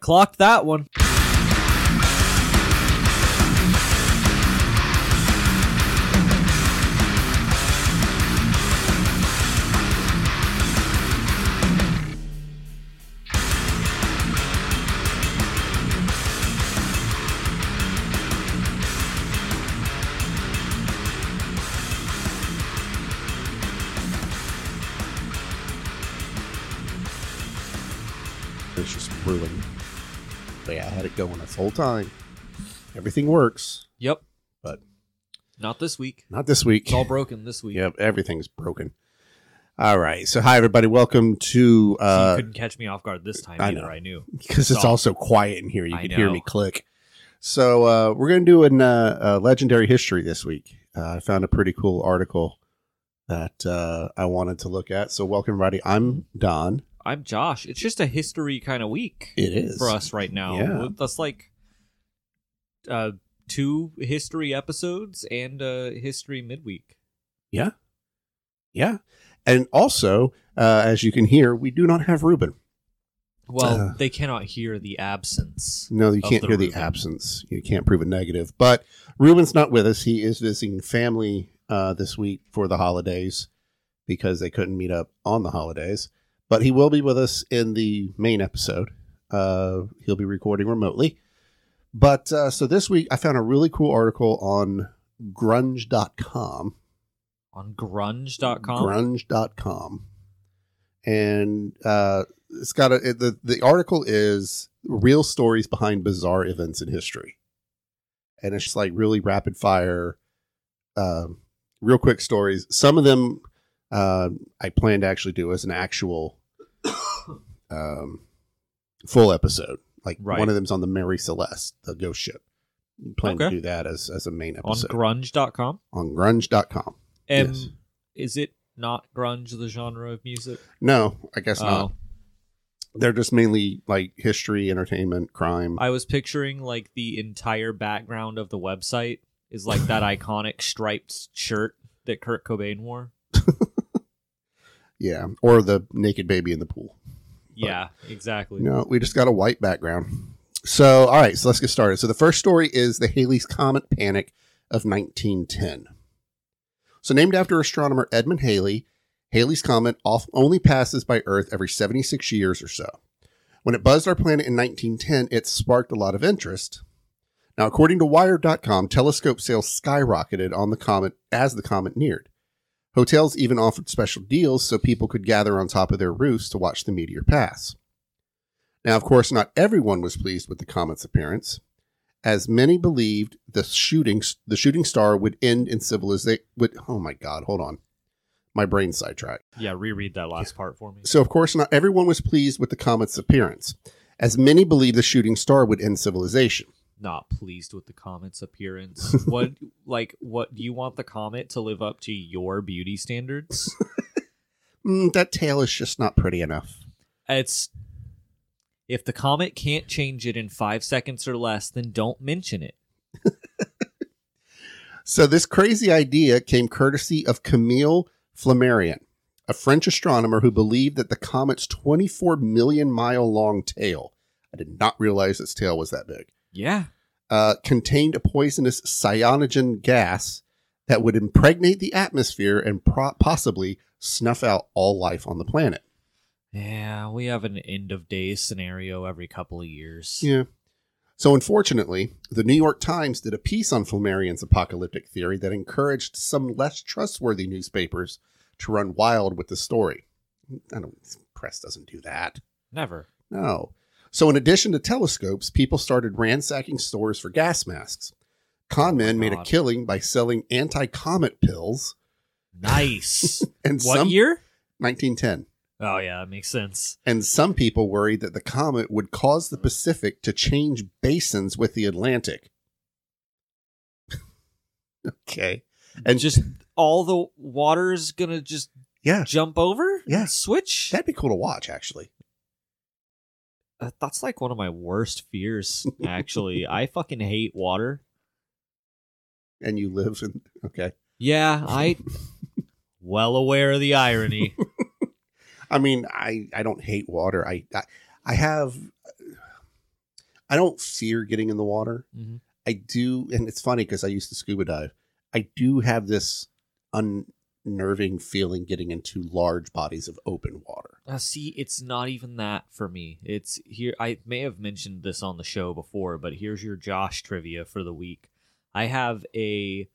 Clocked that one. Going this whole time. Everything works, Yep. but Not this week. not this week. It's all broken this week. Yep, everything's broken. All right. So, hi, everybody. Welcome to, So uh, you couldn't catch me off guard this time I either. know. I knew. because it's all so- quiet in here. You I can hear me click. So, uh, we're going to do an, uh, uh, legendary history this week. Uh, I found a pretty cool article that, uh, I wanted to look at. So, welcome, everybody. I'm Don. I'm Josh. It's just a history kind of week It is. for us right now. Yeah. That's like uh, two history episodes and uh, history midweek. Yeah. Yeah. And also, uh, as you can hear, we do not have Ruben. Well, Uh. they cannot hear the absence. No, you can't the hear the absence. You can't prove a negative. But Ruben's not with us. He is visiting family uh, this week for the holidays because they couldn't meet up on the holidays. But he will be with us in the main episode. Uh, he'll be recording remotely. But uh, so this week, I found a really cool article on grunge.com. On grunge.com. grunge.com and uh, it's got a it, the the article is real stories behind bizarre events in history and it's just like really rapid fire um, real quick stories some of them uh, i plan to actually do as an actual um, full episode like Right. one of them's on the mary celeste the ghost ship plan to do that as, as a main episode. on grunge.com. on grunge.com And Yes. is it not grunge the genre of music? no i guess not Oh, they're just mainly like history, entertainment, crime. I was picturing like the entire background of the website is like that iconic striped shirt that Kurt Cobain wore. Yeah, or the naked baby in the pool. Yeah, exactly. No, we just got a white background. So, all right, so let's get started. So, the first story is the Halley's Comet Panic of 1910. So, named after astronomer Edmund Halley, Halley's Comet off- only passes by Earth every 76 years or so. When it buzzed our planet in 1910, it sparked a lot of interest. Now, according to Wired.com, telescope sales skyrocketed on the comet as the comet neared. Hotels even offered special deals so people could gather on top of their roofs to watch the meteor pass. Now, of course, not everyone was pleased with the comet's appearance, as many believed the shooting the shooting star would end in civilization. Would oh my god, hold on, my brain sidetracked. Yeah, reread that last part for me. So, of course, not everyone was pleased with the comet's appearance, as many believed the shooting star would end civilization. Not pleased with the comet's appearance. what like what do you want the comet to live up to your beauty standards? Mm, that tail is just not pretty enough. it's if the comet can't change it in 5 seconds or less, then don't mention it. So this crazy idea came courtesy of Camille Flammarion, a French astronomer who believed that the comet's 24 million mile long tail, I did not realize its tail was that big, Yeah. uh, contained a poisonous cyanogen gas that would impregnate the atmosphere and pro- possibly snuff out all life on the planet. Yeah, we have an end of days scenario every couple of years. Yeah. So, unfortunately, the New York Times did a piece on Flammarion's apocalyptic theory that encouraged some less trustworthy newspapers to run wild with the story. I don't, press doesn't do that. Never. No. So, in addition to telescopes, people started ransacking stores for gas masks. Con oh men made a killing by selling anti comet pills. Nice. And what some year? 1910. Oh yeah, that makes sense. And some people worried that the comet would cause the Pacific to change basins with the Atlantic. okay. And just all the water's gonna just yeah, jump over? Yeah. Switch? that'd be cool to watch, actually. Uh, that's like one of my worst fears, actually. I fucking hate water. And you live in, okay. Yeah, I well aware of the irony. I mean, I, I don't hate water. I, I, I have, I don't fear getting in the water. Mhm. I do, and it's funny because I used to scuba dive. I do have this unnerving feeling getting into large bodies of open water. Uh, see, it's not even that for me. It's here. I may have mentioned this on the show before, but here's your Josh trivia for the week. I have a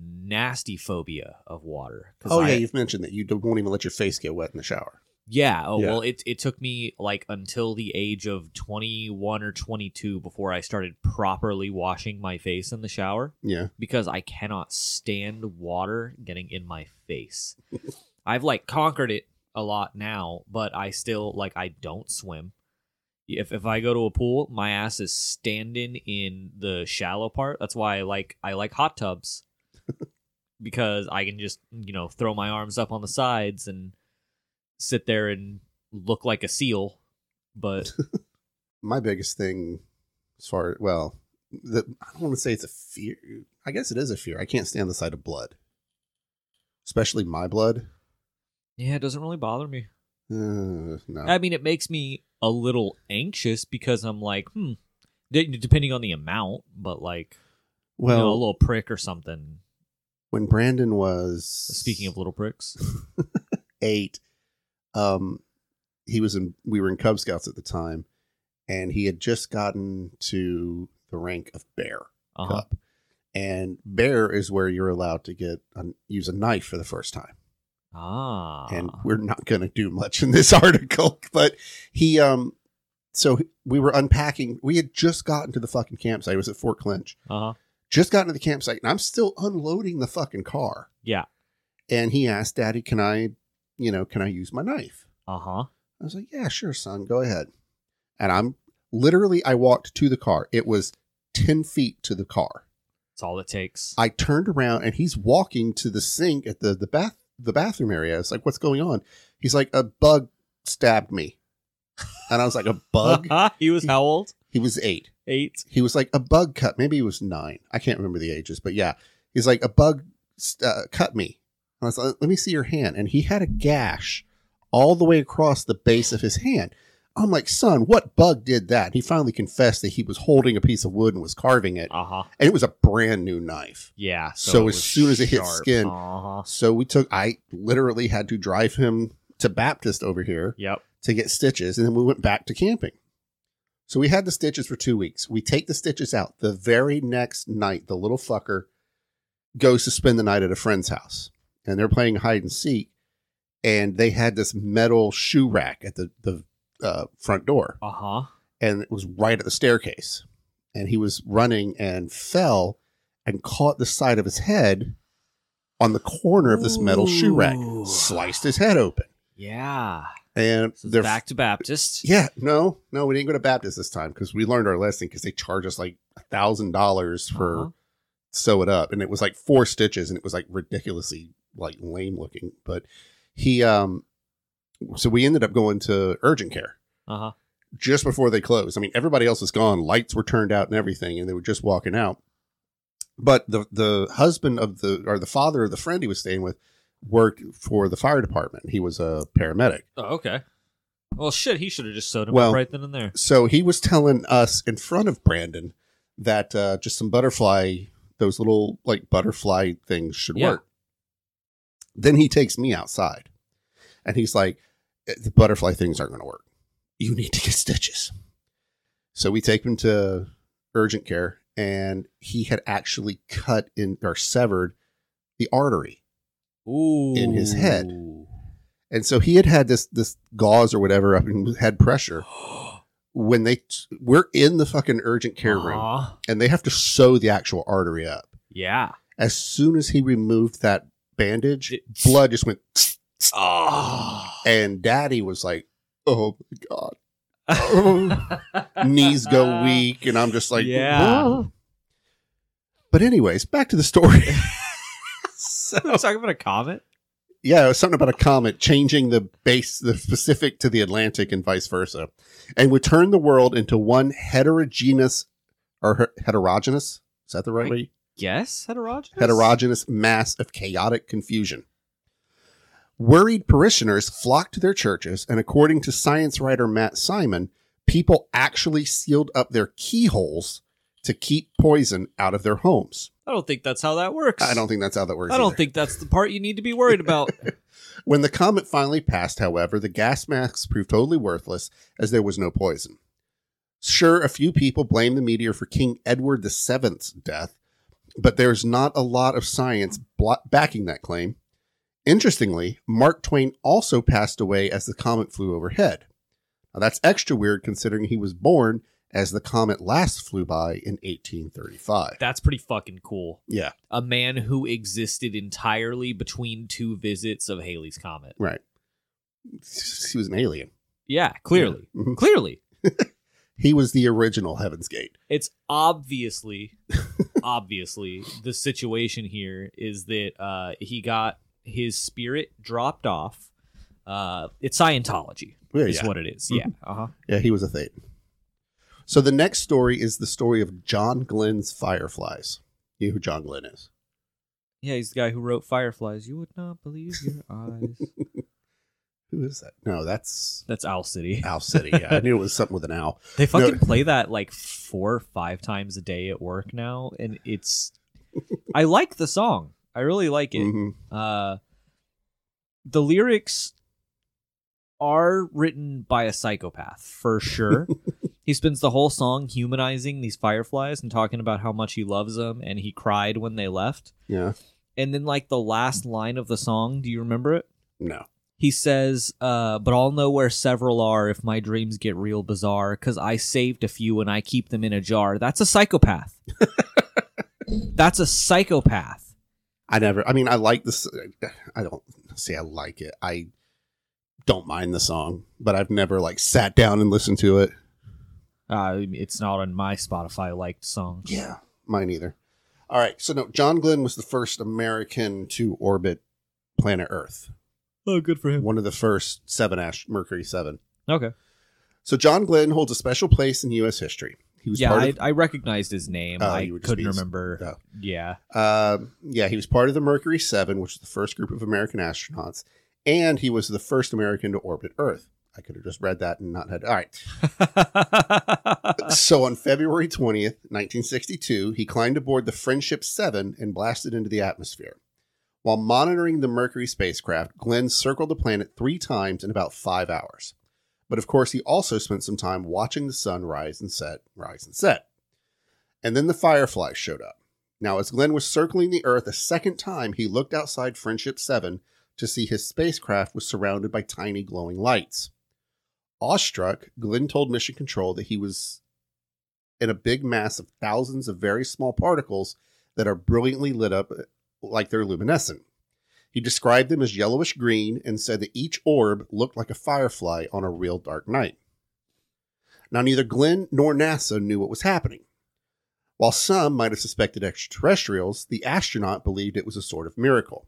nasty phobia of water. Oh I- yeah, you've mentioned that you don't, won't even let your face get wet in the shower. Yeah. Oh Yeah. well, it it took me like until the age of twenty one or twenty two before I started properly washing my face in the shower Yeah, because I cannot stand water getting in my face. I've like conquered it a lot now, but I still like I don't swim. If if I go to a pool, my ass is standing in the shallow part. That's why I like I like hot tubs. because I can just, you know, throw my arms up on the sides and sit there and look like a seal. But my biggest thing, as far well, the, I don't want to say it's a fear. I guess it is a fear. I can't stand the sight of blood, especially my blood. yeah, it doesn't really bother me. Uh, no, I mean, it makes me a little anxious because I'm like, hmm, d- depending on the amount, but like, well, you know, a little prick or something. when Brandon was Speaking of little pricks, eight, um, he was in. We were in Cub Scouts at the time, and he had just gotten to the rank of bear uh-huh. cup, and bear is where you're allowed to get a, use a knife for the first time. ah, and we're not going to do much in this article but he um so we were unpacking we had just gotten to the fucking campsite it was at fort clinch uh-huh. just gotten to the campsite and i'm still unloading the fucking car Yeah. and he asked daddy can i you know can i use my knife Uh-huh. i was like yeah sure son go ahead and i'm literally i walked to the car it was 10 feet to the car That's all it takes. I turned around and he's walking to the sink at the the bath the bathroom area. It's like, what's going on? He's like, a bug stabbed me, and I was like, a bug. he was how old? he was eight. Eight. He was like, a bug cut. Maybe he was nine. I can't remember the ages, but yeah, he's like, a bug uh, cut me. And I was like, let me see your hand, and he had a gash all the way across the base of his hand. I'm like, son, what bug did that? He finally confessed that he was holding a piece of wood and was carving it, Uh-huh. and it was a brand new knife. Yeah. So it as soon as it hit sharp. skin- Uh-huh. So we took, I literally had to drive him to Baptist over here Yep. to get stitches, and then we went back to camping. So we had the stitches for two weeks. We take the stitches out. The very next night, the little fucker goes to spend the night at a friend's house, and they're playing hide and seek, and they had this metal shoe rack at the the uh, front door, Uh-huh. and it was right at the staircase. And he was running and fell and caught the side of his head on the corner of this metal shoe rack, sliced his head open. Yeah. And So they're back to Baptist. yeah, no, no, we didn't go to Baptist this time because we learned our lesson because they charge us like a thousand dollars for Uh-huh. sew it up, and it was like four stitches, and it was like ridiculously like lame looking. But he, um, so we ended up going to urgent care Uh-huh. just before they closed. I mean, everybody else was gone, lights were turned out, and everything, and they were just walking out. But the the husband of the or the father of the friend he was staying with worked for the fire department. He was a paramedic. Oh, okay. Well, shit, he should have just sewed him Well- up right then and there. So he was telling us in front of Brandon that uh, just some butterfly, those little like butterfly things should Yeah. work. Then he takes me outside and he's like, "Eh, the butterfly things aren't going to work. You need to get stitches. So we take him to urgent care and he had actually cut in or severed the artery. Ooh. in his head. And so he had had this this gauze or whatever up and had pressure. When they we're in the fucking urgent care room Uh-huh. and they have to sew the actual artery up. Yeah. As soon as he removed that bandage, It- blood just went Oh. and daddy was like, "Oh my god." Oh. Knees go weak and I'm just like, Yeah. "Whoa." But anyways, back to the story. so, We're talking about a comet? yeah, it was something about a comet changing the base, the Pacific to the Atlantic and vice versa, and would turn the world into one heterogeneous or heterogeneous. Is that the right way? Yes, heterogeneous. Heterogeneous mass of chaotic confusion. Worried parishioners flocked to their churches, and according to science writer Matt Simon, people actually sealed up their keyholes to keep poison out of their homes. I don't think that's how that works. I don't think that's how that works. I don't either. think that's the part you need to be worried about. When the comet finally passed, however, the gas masks proved totally worthless as there was no poison. Sure, a few people blame the meteor for King Edward VII's death, but there's not a lot of science backing that claim. Interestingly, Mark Twain also passed away as the comet flew overhead. Now, that's extra weird considering he was born as the comet last flew by in 1835. that's pretty fucking cool. Yeah, A man who existed entirely between two visits of Halley's Comet. right. He was an alien. Yeah, clearly. Mhm. Clearly. He was the original Heaven's Gate. It's obviously, obviously, the situation here is that uh, he got his spirit dropped off. Uh, it's Scientology, Yeah, is yeah. what it is. Mhm. Yeah. Uh huh. Yeah, he was a Thetan. So the next story is the story of John Glenn's Fireflies. You know who John Glenn is? Yeah, he's the guy who wrote Fireflies. You would not believe your eyes. Who is that? No, that's That's Owl City. Owl City. Yeah, I knew it was something with an owl. They fucking No. play that like four or five times a day at work now, and it's. I like the song. I really like it. Mhm. Uh, the lyrics are written by a psychopath for sure. he spends the whole song humanizing these fireflies and talking about how much he loves them, and he cried when they left. Yeah. And then, like the last line of the song, do you remember it? No. He says, uh, but I'll know where several are if my dreams get real bizarre, because I saved a few and I keep them in a jar. That's a psychopath. That's a psychopath. I never. I mean, I like this. I don't say I like it. I don't mind the song, but I've never like sat down and listened to it. Uh, it's not on my Spotify liked song. Yeah, mine either. All right. So no, John Glenn was the first American to orbit planet Earth. Oh, good for him. One of the first seven ash Mercury seven. Okay. So John Glenn holds a special place in U.S. history. He was Yeah, part I, of, I recognized his name. Oh, I couldn't remember. oh. Yeah. Um, yeah, he was part of the Mercury Seven, which is the first group of American astronauts, and he was the first American to orbit Earth. I could have just read that and not had. All right. so on February 20th, 1962, he climbed aboard the Friendship 7 and blasted into the atmosphere. While monitoring the Mercury spacecraft, Glenn circled the planet three times in about five hours. But of course, he also spent some time watching the sun rise and set, rise and set. And then the Fireflies showed up. Now, as Glenn was circling the Earth a second time, he looked outside Friendship 7 to see his spacecraft was surrounded by tiny glowing lights. Awestruck, Glenn told Mission Control that he was in a big mass of thousands of very small particles that are brilliantly lit up like they're luminescent. He described them as yellowish green and said that each orb looked like a firefly on a real dark night. Now, neither Glenn nor NASA knew what was happening. While some might have suspected extraterrestrials, the astronaut believed it was a sort of miracle.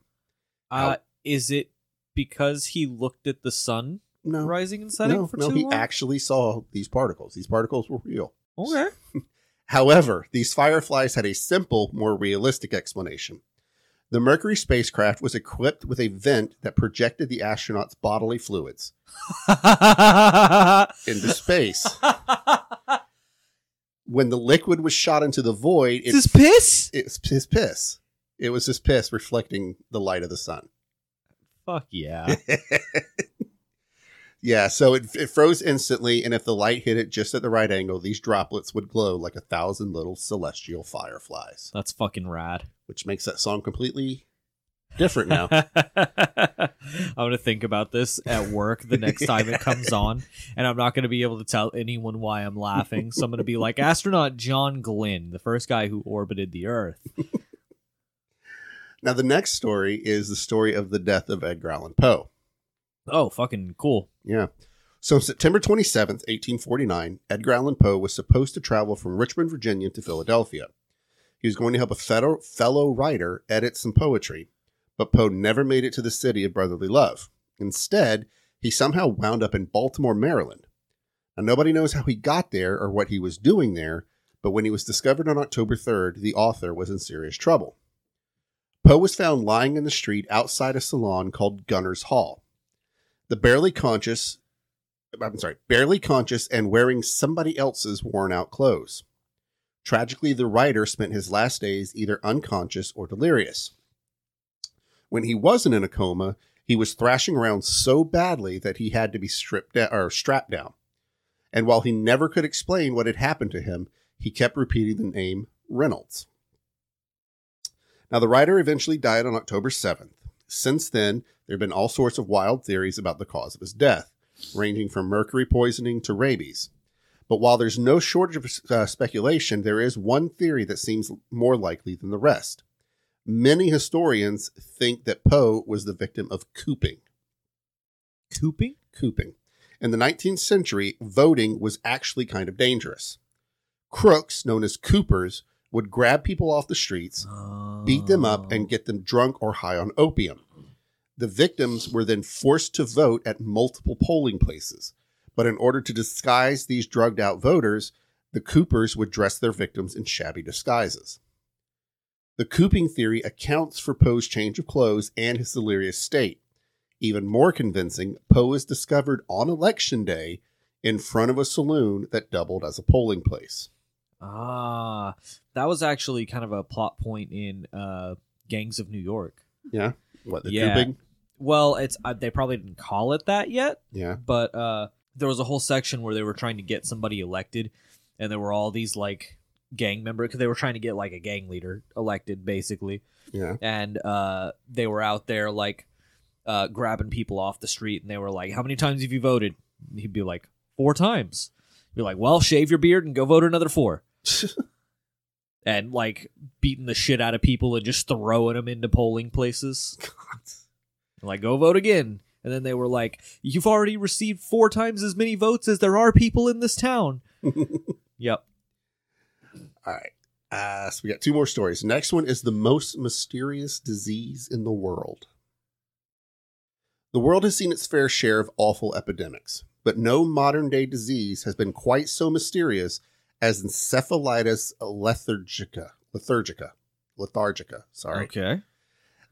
Uh, is it because he looked at the sun No, rising and setting no, for no, too he long? actually saw these particles. These particles were real. okay. However, these fireflies had a simple, more realistic explanation. The Mercury spacecraft was equipped with a vent that projected the astronauts' bodily fluids into space. When the liquid was shot into the void, it, piss? it's his piss. It was his piss reflecting the light of the sun. Fuck yeah. Yeah, so it, it froze instantly, and if the light hit it just at the right angle, these droplets would glow like a thousand little celestial fireflies, That's fucking rad. which makes that song completely different now. I'm gonna think about this at work the next time it comes on, and I'm not gonna be able to tell anyone why I'm laughing. So I'm gonna be like, astronaut John Glenn, the first guy who orbited the Earth. now, the next story is the story of the death of Edgar Allan Poe. Oh, fucking cool. Yeah. So, September 27th, 1849, Edgar Allan Poe was supposed to travel from Richmond, Virginia to Philadelphia. He was going to help a fellow, fellow writer edit some poetry, but Poe never made it to the city of brotherly love. Instead, he somehow wound up in Baltimore, Maryland. Now, nobody knows how he got there or what he was doing there, but when he was discovered on October 3rd, the author was in serious trouble. Poe was found lying in the street outside a salon called Gunner's Hall. The barely conscious I'm sorry, barely conscious and wearing somebody else's worn out clothes. Tragically, the writer spent his last days either unconscious or delirious. When he wasn't in a coma, he was thrashing around so badly that he had to be stripped or strapped down. And while he never could explain what had happened to him, he kept repeating the name Reynolds. Now, the writer eventually died on October 7th. Since then, there have been all sorts of wild theories about the cause of his death, ranging from mercury poisoning to rabies. But while there's no shortage of uh, speculation, there is one theory that seems more likely than the rest. Many historians think that Poe was the victim of cooping. Cooping? Cooping. In the 19th century, voting was actually kind of dangerous. Crooks, known as coopers, would grab people off the streets, beat them up, and get them drunk or high on opium. The victims were then forced to vote at multiple polling places. But in order to disguise these drugged out voters, the coopers would dress their victims in shabby disguises. The cooping theory accounts for Poe's change of clothes and his delirious state. Even more convincing, Poe is discovered on election day in front of a saloon that doubled as a polling place. Ah, that was actually kind of a plot point in uh, Gangs of New York. Yeah. What, the Yeah. cooping? Well, it's uh, they probably didn't call it that yet, Yeah. but uh, there was a whole section where they were trying to get somebody elected, and there were all these like gang members because they were trying to get like a gang leader elected, basically, Yeah. and uh, they were out there like uh, grabbing people off the street, and they were like, "How many times have you voted?" And he'd be like, four times." Be like, "Well, shave your beard and go vote another four. and like beating the shit out of people and just throwing them into polling places. Like, go vote again. And then they were like, You've already received four times as many votes as there are people in this town. yep. All right. Uh, so we got two more stories. Next one is the most mysterious disease in the world. The world has seen its fair share of awful epidemics, but no modern day disease has been quite so mysterious as encephalitis lethargica. Lethargica. Lethargica. Sorry. Okay.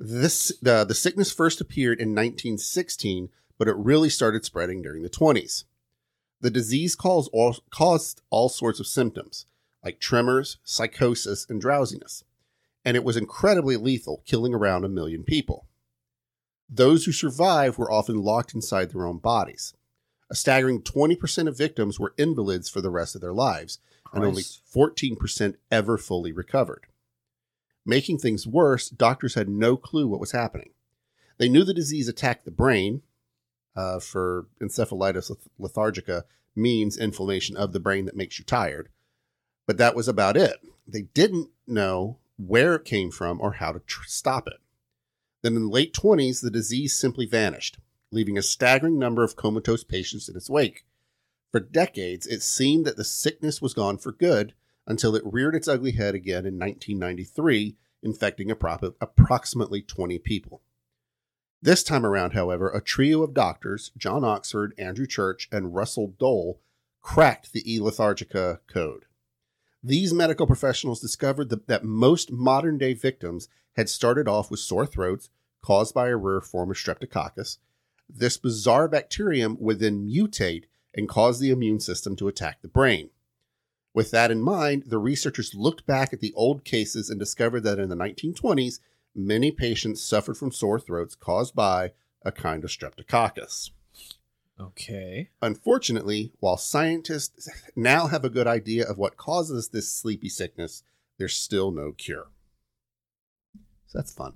This uh, the sickness first appeared in 1916, but it really started spreading during the 20s. The disease caused all, caused all sorts of symptoms, like tremors, psychosis, and drowsiness, and it was incredibly lethal, killing around a million people. Those who survived were often locked inside their own bodies. A staggering 20% of victims were invalids for the rest of their lives, and only 14% ever fully recovered. Making things worse, doctors had no clue what was happening. They knew the disease attacked the brain, uh, for encephalitis lethargica means inflammation of the brain that makes you tired, but that was about it. They didn't know where it came from or how to tr- stop it. Then in the late 20s, the disease simply vanished, leaving a staggering number of comatose patients in its wake. For decades, it seemed that the sickness was gone for good until it reared its ugly head again in 1993, infecting appro- approximately 20 people. This time around, however, a trio of doctors, John Oxford, Andrew Church, and Russell Dole, cracked the E. lethargica code. These medical professionals discovered that, that most modern day victims had started off with sore throats caused by a rare form of streptococcus. This bizarre bacterium would then mutate and cause the immune system to attack the brain. With that in mind, the researchers looked back at the old cases and discovered that in the 1920s, many patients suffered from sore throats caused by a kind of streptococcus. Okay. Unfortunately, while scientists now have a good idea of what causes this sleepy sickness, there's still no cure. So that's fun.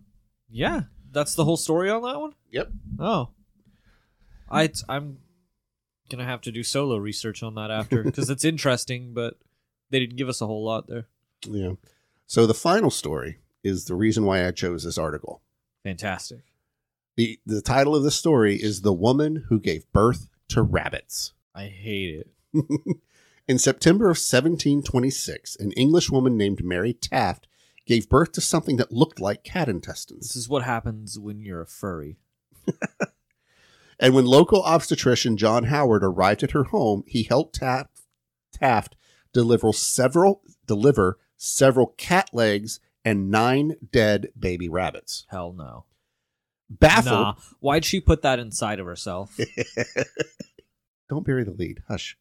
Yeah. That's the whole story on that one? Yep. Oh. I I'm gonna have to do solo research on that after because it's interesting, but they didn't give us a whole lot there. Yeah. So the final story is the reason why I chose this article. Fantastic. The the title of the story is The Woman Who Gave Birth to Rabbits. I hate it. In September of 1726, an English woman named Mary Toft gave birth to something that looked like cat intestines. This is what happens when you're a furry. And when local obstetrician John Howard arrived at her home, he helped Toft, Toft deliver several deliver several cat legs and nine dead baby rabbits. Hell no. Baffled, Nah. Why'd she put that inside of herself? don't bury the lead. Hush.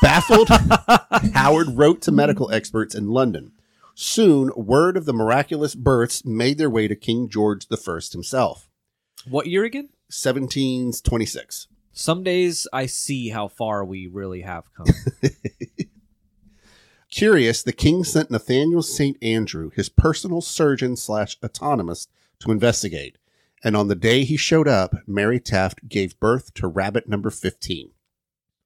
Baffled, Howard wrote to medical experts in London. Soon, word of the miraculous births made their way to King George I himself. what year again? 1726. Some days I see how far we really have come. Curious, the king sent Nathaniel St. Andrew, his personal surgeon slash anatomist, to investigate. And on the day he showed up, Mary Toft gave birth to rabbit number 15.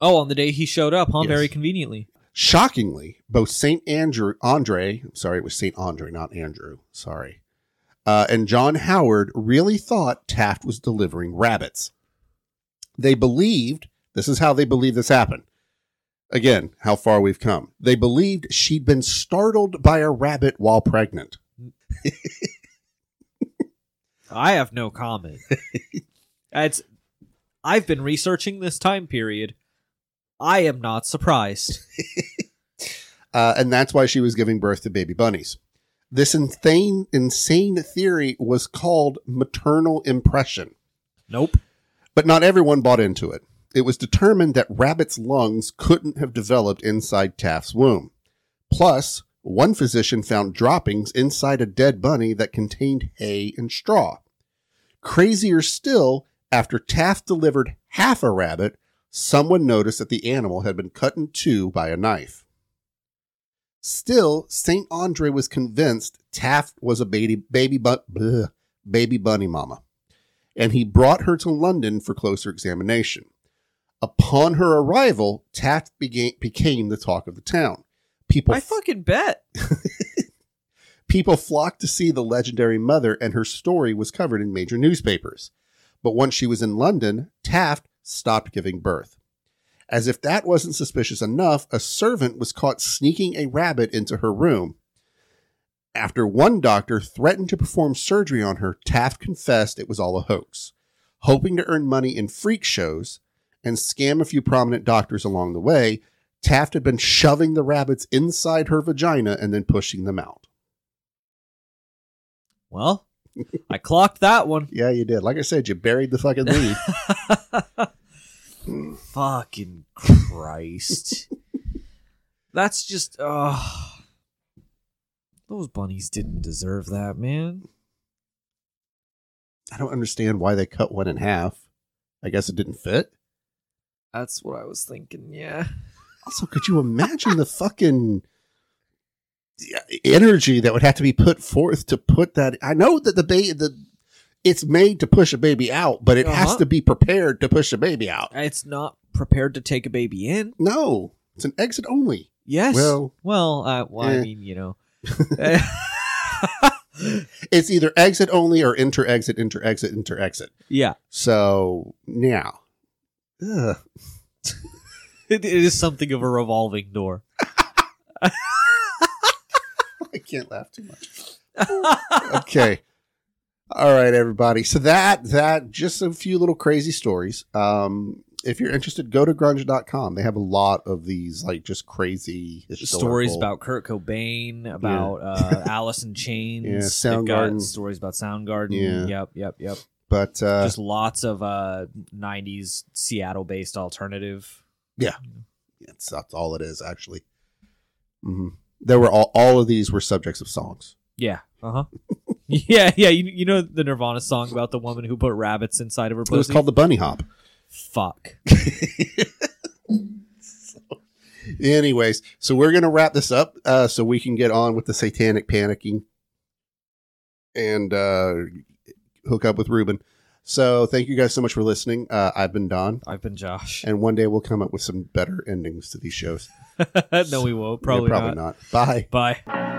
oh, on the day he showed up, huh? Yes. Very conveniently. Shockingly, both St. Andrew, Andre, sorry, it was St. Andre, not Andrew, sorry, uh, and John Howard really thought Toft was delivering rabbits. They believed, this is how they believed this happened. Again, how far we've come. They believed she'd been startled by a rabbit while pregnant. I have no comment. it's I've been researching this time period. I am not surprised. Uh, and that's why she was giving birth to baby bunnies. This insane, insane theory was called maternal impression. Nope. But not everyone bought into it. It was determined that rabbits' lungs couldn't have developed inside Toft's womb. Plus, one physician found droppings inside a dead bunny that contained hay and straw. Crazier still, after Toft delivered half a rabbit, someone noticed that the animal had been cut in two by a knife. Still, St. Andre was convinced Toft was a baby baby bu- bleh, baby bunny mama and he brought her to London for closer examination. Upon her arrival, Toft began, became the talk of the town. People, I fucking bet. people flocked to see the legendary mother, and her story was covered in major newspapers. But once she was in London, Toft stopped giving birth. As if that wasn't suspicious enough, a servant was caught sneaking a rabbit into her room. After one doctor threatened to perform surgery on her, Toft confessed it was all a hoax, hoping to earn money in freak shows and scam a few prominent doctors along the way. Toft had been shoving the rabbits inside her vagina and then pushing them out. Well, I clocked that one. Yeah, you did. Like I said, you buried the fucking lead. Fucking Christ. That's just uh those bunnies didn't deserve that, man. I don't understand why they cut one in half. I guess it didn't fit. That's what I was thinking, yeah. Also, could you imagine the fucking energy that would have to be put forth to put that? I know that the the it's made to push a baby out, but it has Uh-huh. to be prepared to push a baby out. It's not prepared to take a baby in. No, it's an exit only. Yes. Well, well, uh, well I eh. mean, you know. it's either exit only or enter exit, enter exit, enter exit. yeah. So now, it is something of a revolving door. I can't laugh too much. okay. All right, everybody. So that that just a few little crazy stories. Um, if you're interested, go to grunge.com. They have a lot of these like just crazy stories about Kurt Cobain, about uh, Alice in Chains. Yeah, Soundgarden. stories about Soundgarden. Yeah. Yep, yep, yep. but uh Just lots of uh, 90s Seattle based alternative. it's, that's all it is actually. hmm There were all all of these were subjects of songs. Yeah. Uh huh. yeah, yeah. You, you know the Nirvana song about the woman who put rabbits inside of her It was called the bunny hop. Fuck. Anyways, so we're gonna wrap this up uh, so we can get on with the satanic panicking and uh, hook up with Ruben. So thank you guys so much for listening. Uh, I've been Don, I've been Josh. and one day we'll come up with some better endings to these shows. no, we won't. Yeah, Probably, probably not. not. Bye. Bye.